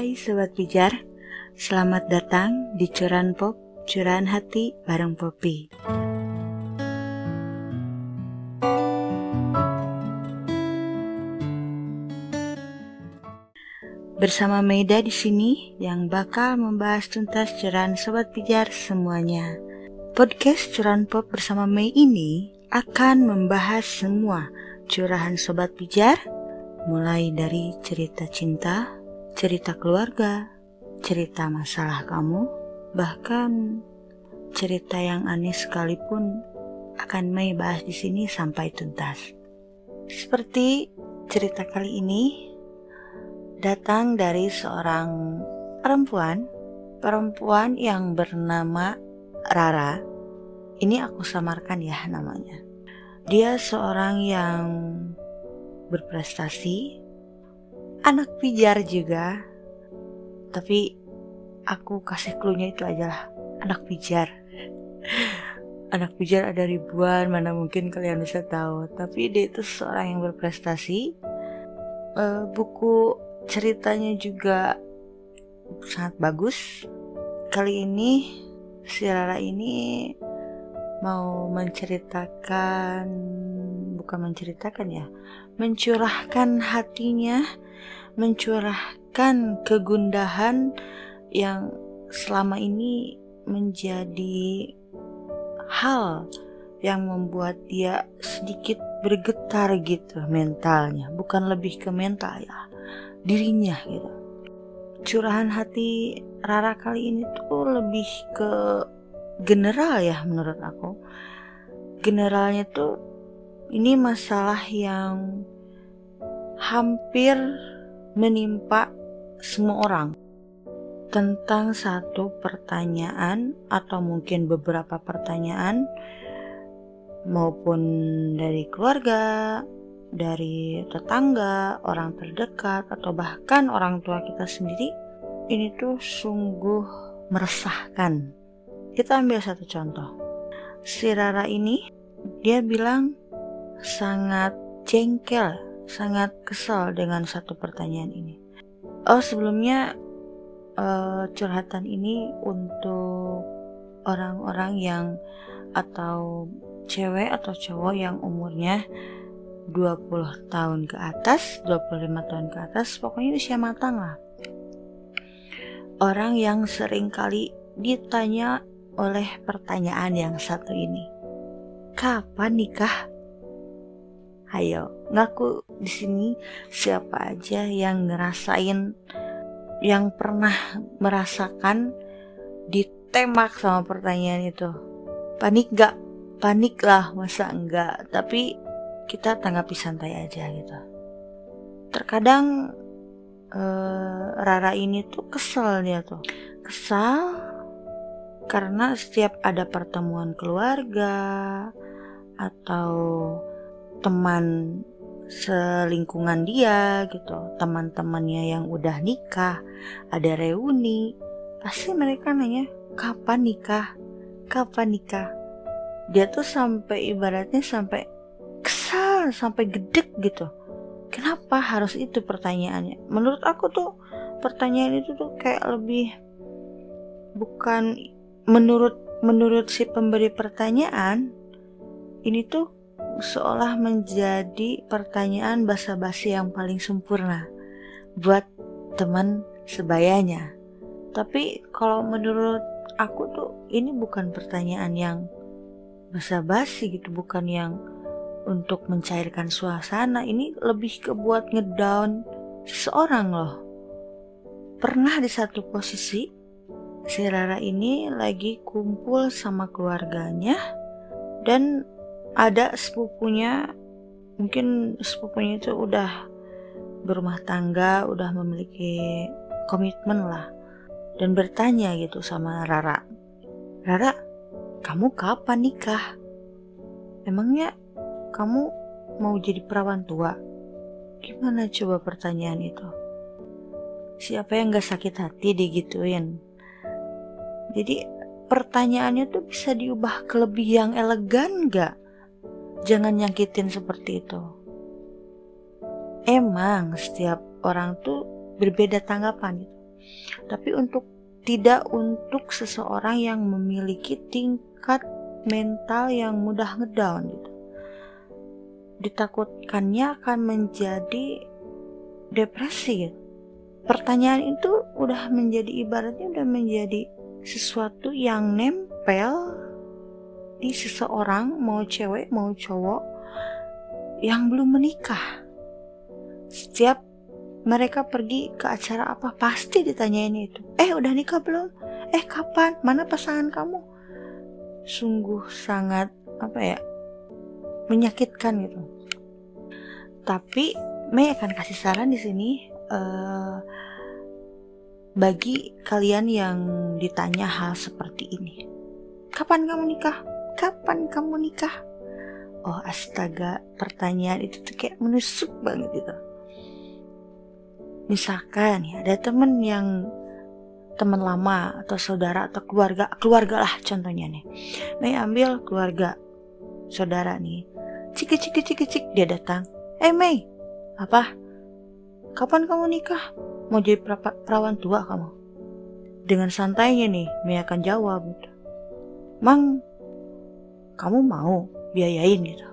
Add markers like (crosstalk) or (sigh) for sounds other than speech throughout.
Hai Sobat Pijar, selamat datang di Curan Pop, Curahan Hati bareng Poppy. Bersama Meida di sini yang bakal membahas tuntas curahan Sobat Pijar semuanya. Podcast Curan Pop bersama Mei ini akan membahas semua curahan Sobat Pijar, mulai dari cerita cinta, cerita keluarga, cerita masalah kamu, bahkan cerita yang aneh sekalipun akan Mei bahas di sini sampai tuntas. Seperti cerita kali ini datang dari seorang perempuan, perempuan yang bernama Rara. Ini aku samarkan ya namanya. Dia seorang yang berprestasi, anak pijar juga. Tapi aku kasih clue itu aja anak pijar. (laughs) Anak pijar ada ribuan mana mungkin kalian bisa tahu. Tapi dia itu seorang yang berprestasi. Uh, buku ceritanya juga sangat bagus. Kali ini si Rara ini mau menceritakan bukan menceritakan ya mencurahkan hatinya mencurahkan kegundahan yang selama ini menjadi hal yang membuat dia sedikit bergetar gitu mentalnya. Bukan lebih ke mental ya dirinya gitu. Curahan hati Rara kali ini tuh lebih ke general ya menurut aku. Generalnya tuh ini masalah yang hampir menimpa semua orang. Tentang satu pertanyaan atau mungkin beberapa pertanyaan maupun dari keluarga, dari tetangga, orang terdekat atau bahkan orang tua kita sendiri ini tuh sungguh meresahkan kita ambil satu contoh. Si Rara ini dia bilang sangat jengkel, sangat kesal dengan satu pertanyaan ini. Oh, sebelumnya uh, curhatan ini untuk orang-orang yang atau cewek atau cowok yang umurnya 20 tahun ke atas, 25 tahun ke atas, pokoknya usia matang lah. Orang yang sering kali ditanya oleh pertanyaan yang satu ini. Kapan nikah? Ayo, ngaku di sini siapa aja yang ngerasain yang pernah merasakan ditembak sama pertanyaan itu. Panik gak? Panik lah, masa enggak? Tapi kita tanggapi santai aja gitu. Terkadang uh, Rara ini tuh kesel dia tuh. Kesal karena setiap ada pertemuan keluarga atau teman selingkungan dia gitu, teman-temannya yang udah nikah, ada reuni, pasti mereka nanya, "Kapan nikah? Kapan nikah?" Dia tuh sampai ibaratnya sampai kesal, sampai gedek gitu. Kenapa harus itu pertanyaannya? Menurut aku tuh pertanyaan itu tuh kayak lebih bukan menurut menurut si pemberi pertanyaan ini tuh seolah menjadi pertanyaan basa-basi yang paling sempurna buat teman sebayanya. Tapi kalau menurut aku tuh ini bukan pertanyaan yang basa-basi gitu, bukan yang untuk mencairkan suasana. Ini lebih ke buat ngedown seseorang loh. Pernah di satu posisi si Rara ini lagi kumpul sama keluarganya dan ada sepupunya. Mungkin sepupunya itu udah berumah tangga udah memiliki komitmen lah dan bertanya gitu sama Rara. Rara kamu kapan nikah? Emangnya kamu mau jadi perawan tua? Gimana coba pertanyaan itu? Siapa yang gak sakit hati digituin jadi pertanyaannya tuh bisa diubah ke lebih yang elegan gak? Jangan nyakitin seperti itu. Emang setiap orang tuh berbeda tanggapan gitu. tapi untuk tidak untuk seseorang yang memiliki tingkat mental yang mudah ngedown gitu. Ditakutkannya akan menjadi depresi gitu. Pertanyaan itu udah menjadi ibaratnya udah menjadi sesuatu yang nempel di seseorang mau cewek mau cowok yang belum menikah. Setiap mereka pergi ke acara apa pasti ditanyain itu. Eh udah nikah belum? Eh kapan? Mana pasangan kamu? Sungguh sangat apa ya menyakitkan gitu. Tapi Mei akan kasih saran di sini uh, bagi kalian yang ditanya hal seperti ini. Kapan kamu nikah? Kapan kamu nikah? Oh astaga, pertanyaan itu tuh kayak menusuk banget gitu. Misalkan ya ada temen yang teman lama atau saudara atau keluarga keluarga lah contohnya nih Mei ambil keluarga saudara nih cik cik cik cik dia datang eh Mei apa kapan kamu nikah mau jadi perawan tua kamu? Dengan santainya nih Mei akan jawab. Mang kamu mau biayain gitu.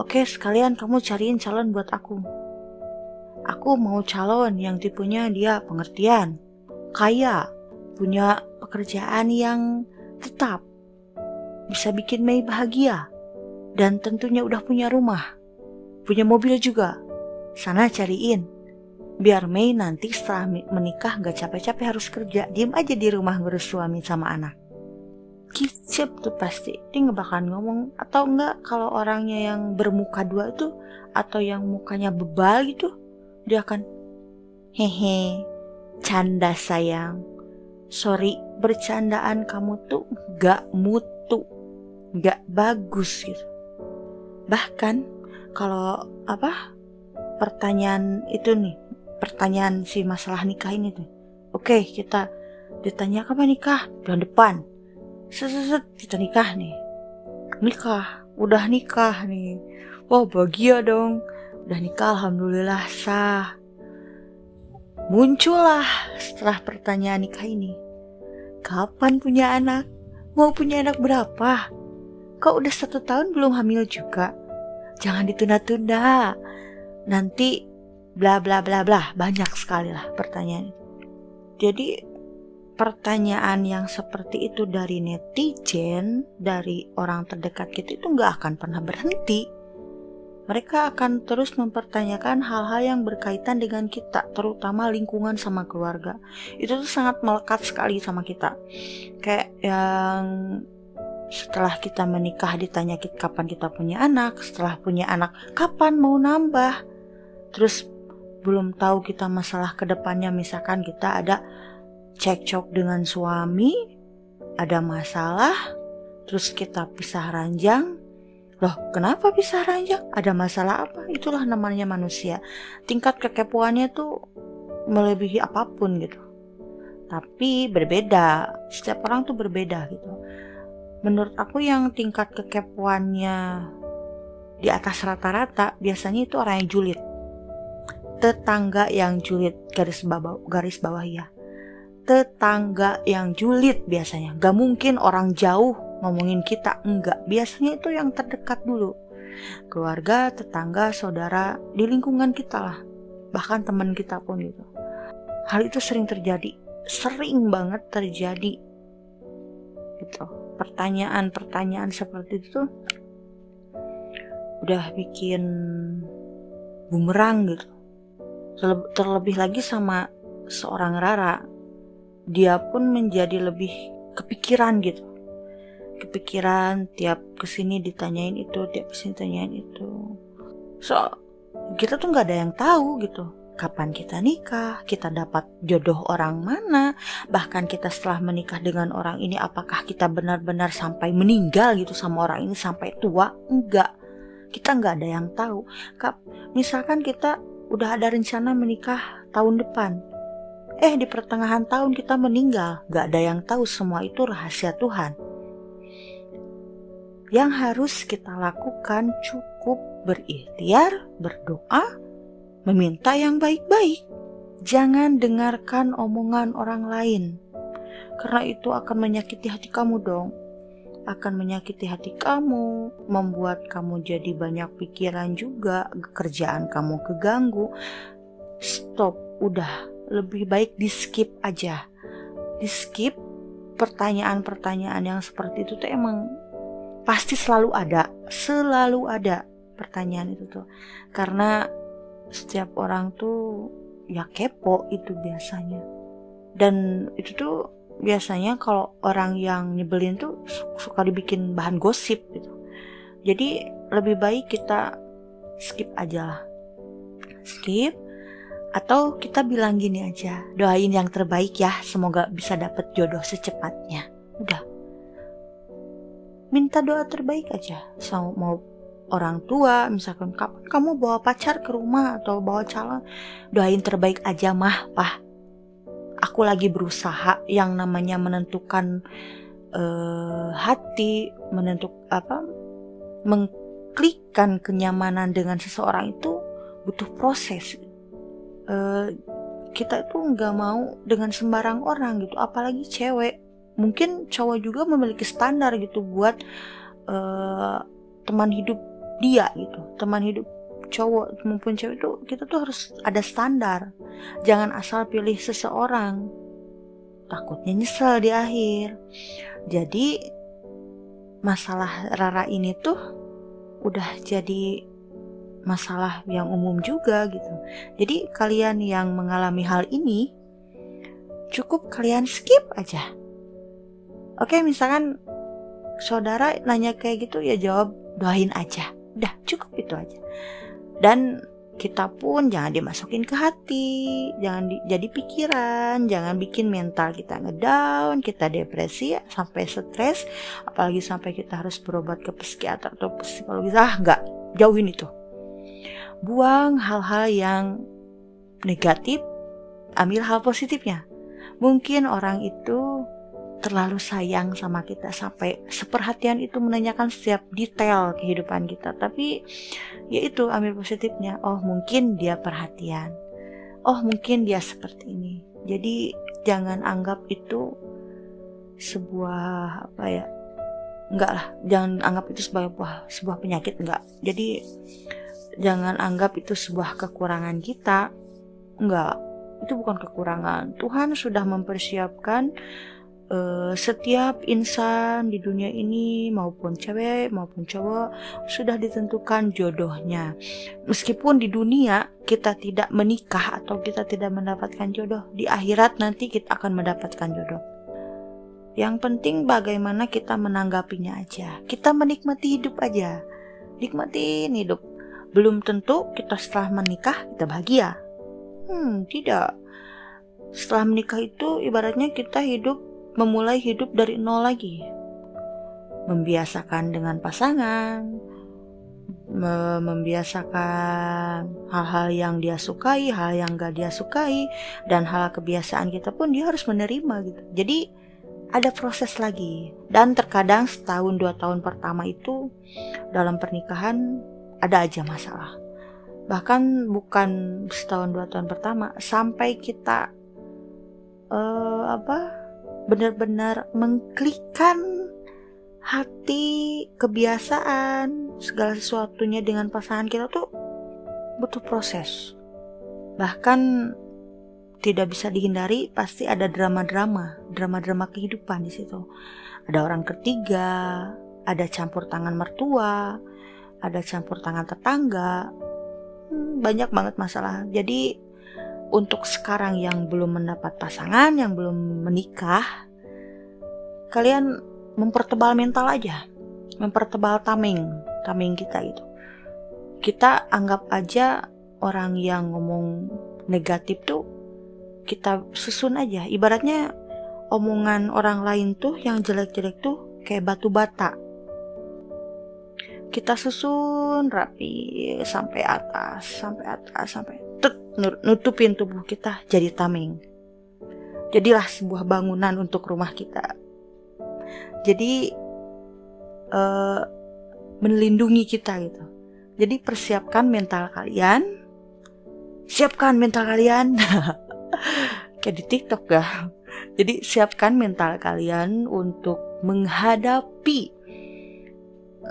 Oke, sekalian kamu cariin calon buat aku. Aku mau calon yang tipenya dia pengertian, kaya, punya pekerjaan yang tetap, bisa bikin Mei bahagia, dan tentunya udah punya rumah, punya mobil juga. Sana cariin, biar Mei nanti setelah menikah gak capek-capek harus kerja, diem aja di rumah ngurus suami sama anak. Kicip tuh pasti. Dia nggak bakal ngomong. Atau enggak kalau orangnya yang bermuka dua itu atau yang mukanya bebal gitu dia akan hehe canda sayang. Sorry bercandaan kamu tuh gak mutu gak bagus gitu. Bahkan kalau apa pertanyaan itu nih pertanyaan si masalah nikah ini tuh. Oke kita ditanya kapan nikah? Bulan depan. Seset kita nikah nih. Nikah udah nikah nih. Wah bahagia dong. Udah nikah alhamdulillah sah. Muncullah setelah pertanyaan nikah ini. Kapan punya anak? Mau punya anak berapa? Kok udah satu tahun belum hamil juga? Jangan ditunda-tunda. Nanti bla bla bla bla banyak sekali lah pertanyaan jadi pertanyaan yang seperti itu dari netizen, dari orang terdekat kita itu nggak akan pernah berhenti. Mereka akan terus mempertanyakan hal-hal yang berkaitan dengan kita, terutama lingkungan sama keluarga. Itu tuh sangat melekat sekali sama kita. Kayak yang setelah kita menikah ditanya kapan kita punya anak, setelah punya anak kapan mau nambah. Terus belum tahu kita masalah ke depannya misalkan kita ada cekcok dengan suami, ada masalah, terus kita pisah ranjang. Loh, kenapa pisah ranjang? Ada masalah apa? Itulah namanya manusia. Tingkat kekepuannya tuh melebihi apa pun gitu. Tapi berbeda, setiap orang tuh berbeda gitu. Menurut aku yang tingkat kekepuannya di atas rata-rata biasanya itu orang yang julid. Tetangga yang julid garis bawah garis bawah ya tetangga yang julid biasanya. Gak mungkin orang jauh ngomongin kita, enggak. Biasanya itu yang terdekat dulu. Keluarga, tetangga, saudara, di lingkungan kita lah. Bahkan teman kita pun gitu. Hal itu sering terjadi. Sering banget terjadi. Gitu. Pertanyaan-pertanyaan seperti itu udah bikin bumerang gitu. Terlebih lagi sama seorang Rara dia pun menjadi lebih kepikiran gitu kepikiran tiap ke sini ditanyain itu tiap ke sini tanyain itu so kita tuh nggak ada yang tahu gitu kapan kita nikah, kita dapat jodoh orang mana, bahkan kita setelah menikah dengan orang ini apakah kita benar-benar sampai meninggal gitu sama orang ini sampai tua? Enggak. Kita nggak ada yang tahu. Misalkan kita udah ada rencana menikah tahun depan, Eh di pertengahan tahun kita meninggal, gak ada yang tahu semua itu rahasia Tuhan. Yang harus kita lakukan cukup berikhtiar, berdoa, meminta yang baik-baik. Jangan dengarkan omongan orang lain, karena itu akan menyakiti hati kamu dong. Akan menyakiti hati kamu, membuat kamu jadi banyak pikiran juga, kerjaan kamu keganggu. Stop, udah, lebih baik di skip aja. Di skip pertanyaan-pertanyaan yang seperti itu tuh emang pasti selalu ada, selalu ada pertanyaan itu tuh. Karena setiap orang tuh ya kepo itu biasanya. Dan itu tuh biasanya kalau orang yang nyebelin tuh suka dibikin bahan gosip gitu. Jadi lebih baik kita skip aja lah. Skip atau kita bilang gini aja, doain yang terbaik ya, semoga bisa dapet jodoh secepatnya. Udah. Minta doa terbaik aja. So, mau orang tua, misalkan kamu bawa pacar ke rumah atau bawa calon, doain terbaik aja mah, pah. Aku lagi berusaha yang namanya menentukan uh, hati, menentuk apa, mengklikkan kenyamanan dengan seseorang itu butuh proses. Uh, kita itu nggak mau dengan sembarang orang gitu apalagi cewek. Mungkin cowok juga memiliki standar gitu buat uh, teman hidup dia gitu teman hidup cowok maupun cewek itu kita tuh harus ada standar jangan asal pilih seseorang takutnya nyesel di akhir jadi masalah Rara ini tuh udah jadi masalah yang umum juga gitu. Jadi kalian yang mengalami hal ini cukup kalian skip aja. Oke, misalkan saudara nanya kayak gitu ya jawab doain aja. Udah, cukup itu aja. Dan kita pun jangan dimasukin ke hati, jangan di, jadi pikiran, jangan bikin mental kita ngedown, kita depresi sampai stres, apalagi sampai kita harus berobat ke psikiater atau psikologis. Ah, enggak, jauhin itu buang hal-hal yang negatif, ambil hal positifnya. Mungkin orang itu terlalu sayang sama kita sampai seperhatian itu menanyakan setiap detail kehidupan kita. Tapi ya itu ambil positifnya. Oh mungkin dia perhatian. Oh mungkin dia seperti ini. Jadi jangan anggap itu sebuah apa ya enggak lah jangan anggap itu sebagai sebuah, sebuah penyakit enggak jadi jangan anggap itu sebuah kekurangan kita. Enggak, itu bukan kekurangan. Tuhan sudah mempersiapkan uh, setiap insan di dunia ini maupun cewek maupun cowok sudah ditentukan jodohnya. Meskipun di dunia kita tidak menikah atau kita tidak mendapatkan jodoh, di akhirat nanti kita akan mendapatkan jodoh. Yang penting bagaimana kita menanggapinya aja. Kita menikmati hidup aja. Nikmatin hidup belum tentu kita setelah menikah kita bahagia. Hmm, tidak. Setelah menikah itu ibaratnya kita hidup memulai hidup dari nol lagi. Membiasakan dengan pasangan, membiasakan hal-hal yang dia sukai, hal yang gak dia sukai, dan hal kebiasaan kita pun dia harus menerima gitu. Jadi ada proses lagi. Dan terkadang setahun dua tahun pertama itu dalam pernikahan ada aja masalah. Bahkan bukan setahun dua tahun pertama, sampai kita uh, apa benar-benar mengklikkan hati, kebiasaan, segala sesuatunya dengan pasangan kita tuh butuh proses. Bahkan tidak bisa dihindari, pasti ada drama-drama, drama-drama kehidupan di situ. Ada orang ketiga, ada campur tangan mertua, ada campur tangan tetangga, hmm, banyak banget masalah. Jadi untuk sekarang yang belum mendapat pasangan, yang belum menikah, kalian mempertebal mental aja, mempertebal tameng, tameng kita itu. Kita anggap aja orang yang ngomong negatif tuh kita susun aja. Ibaratnya omongan orang lain tuh yang jelek-jelek tuh kayak batu bata kita susun rapi sampai atas, sampai atas, sampai nutupin tubuh kita jadi tameng. Jadilah sebuah bangunan untuk rumah kita. Jadi uh, melindungi kita gitu. Jadi persiapkan mental kalian, siapkan mental kalian (laughs) kayak di TikTok gak? Jadi siapkan mental kalian untuk menghadapi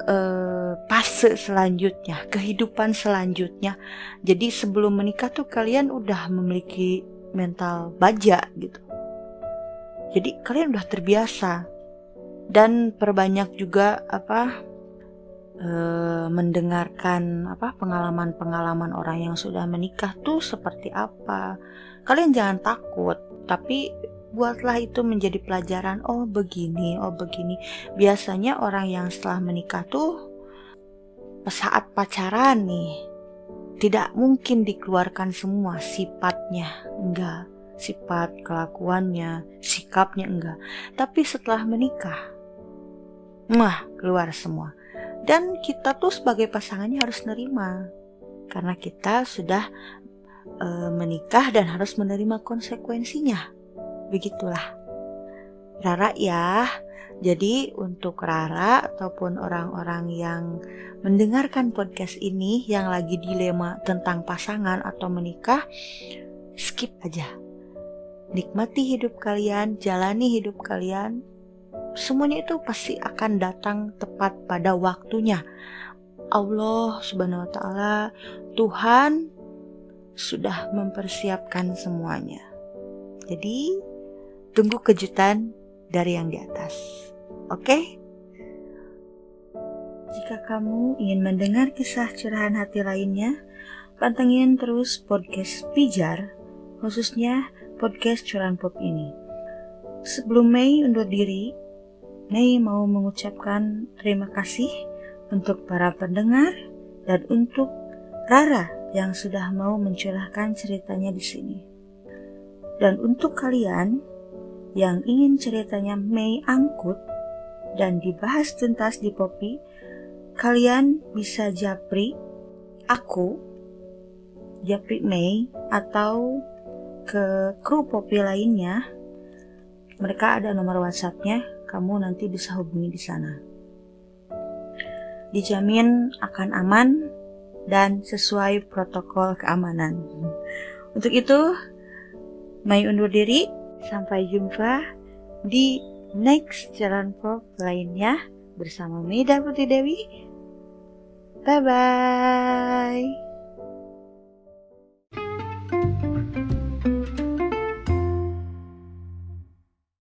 uh, fase selanjutnya, kehidupan selanjutnya. Jadi sebelum menikah tuh kalian udah memiliki mental baja gitu. Jadi kalian udah terbiasa dan perbanyak juga apa uh, mendengarkan apa pengalaman-pengalaman orang yang sudah menikah tuh seperti apa. Kalian jangan takut, tapi buatlah itu menjadi pelajaran oh begini oh begini. Biasanya orang yang setelah menikah tuh saat pacaran nih tidak mungkin dikeluarkan semua sifatnya enggak. Sifat kelakuannya sikapnya enggak. Tapi setelah menikah mah keluar semua. Dan kita tuh sebagai pasangannya harus nerima. Karena kita sudah e, menikah dan harus menerima konsekuensinya Begitulah. Rara ya. Jadi untuk Rara ataupun orang-orang yang mendengarkan podcast ini yang lagi dilema tentang pasangan atau menikah, skip aja. Nikmati hidup kalian, jalani hidup kalian. Semuanya itu pasti akan datang tepat pada waktunya. Allah Subhanahu wa taala, Tuhan sudah mempersiapkan semuanya. Jadi Tunggu kejutan dari yang di atas. Oke? Okay? Jika kamu ingin mendengar kisah curahan hati lainnya, pantengin terus podcast Pijar, khususnya podcast curahan pop ini. Sebelum Mei undur diri, Mei mau mengucapkan terima kasih untuk para pendengar dan untuk Rara yang sudah mau mencurahkan ceritanya di sini. Dan untuk kalian yang ingin ceritanya Mei angkut dan dibahas tuntas di Poppy, kalian bisa japri aku, japri Mei, atau ke kru Poppy lainnya. Mereka ada nomor WhatsAppnya, kamu nanti bisa hubungi di sana. Dijamin akan aman dan sesuai protokol keamanan. Untuk itu, Mei undur diri. Sampai jumpa di next Jalan Pop lainnya bersama Meda Putri Dewi. Bye-bye.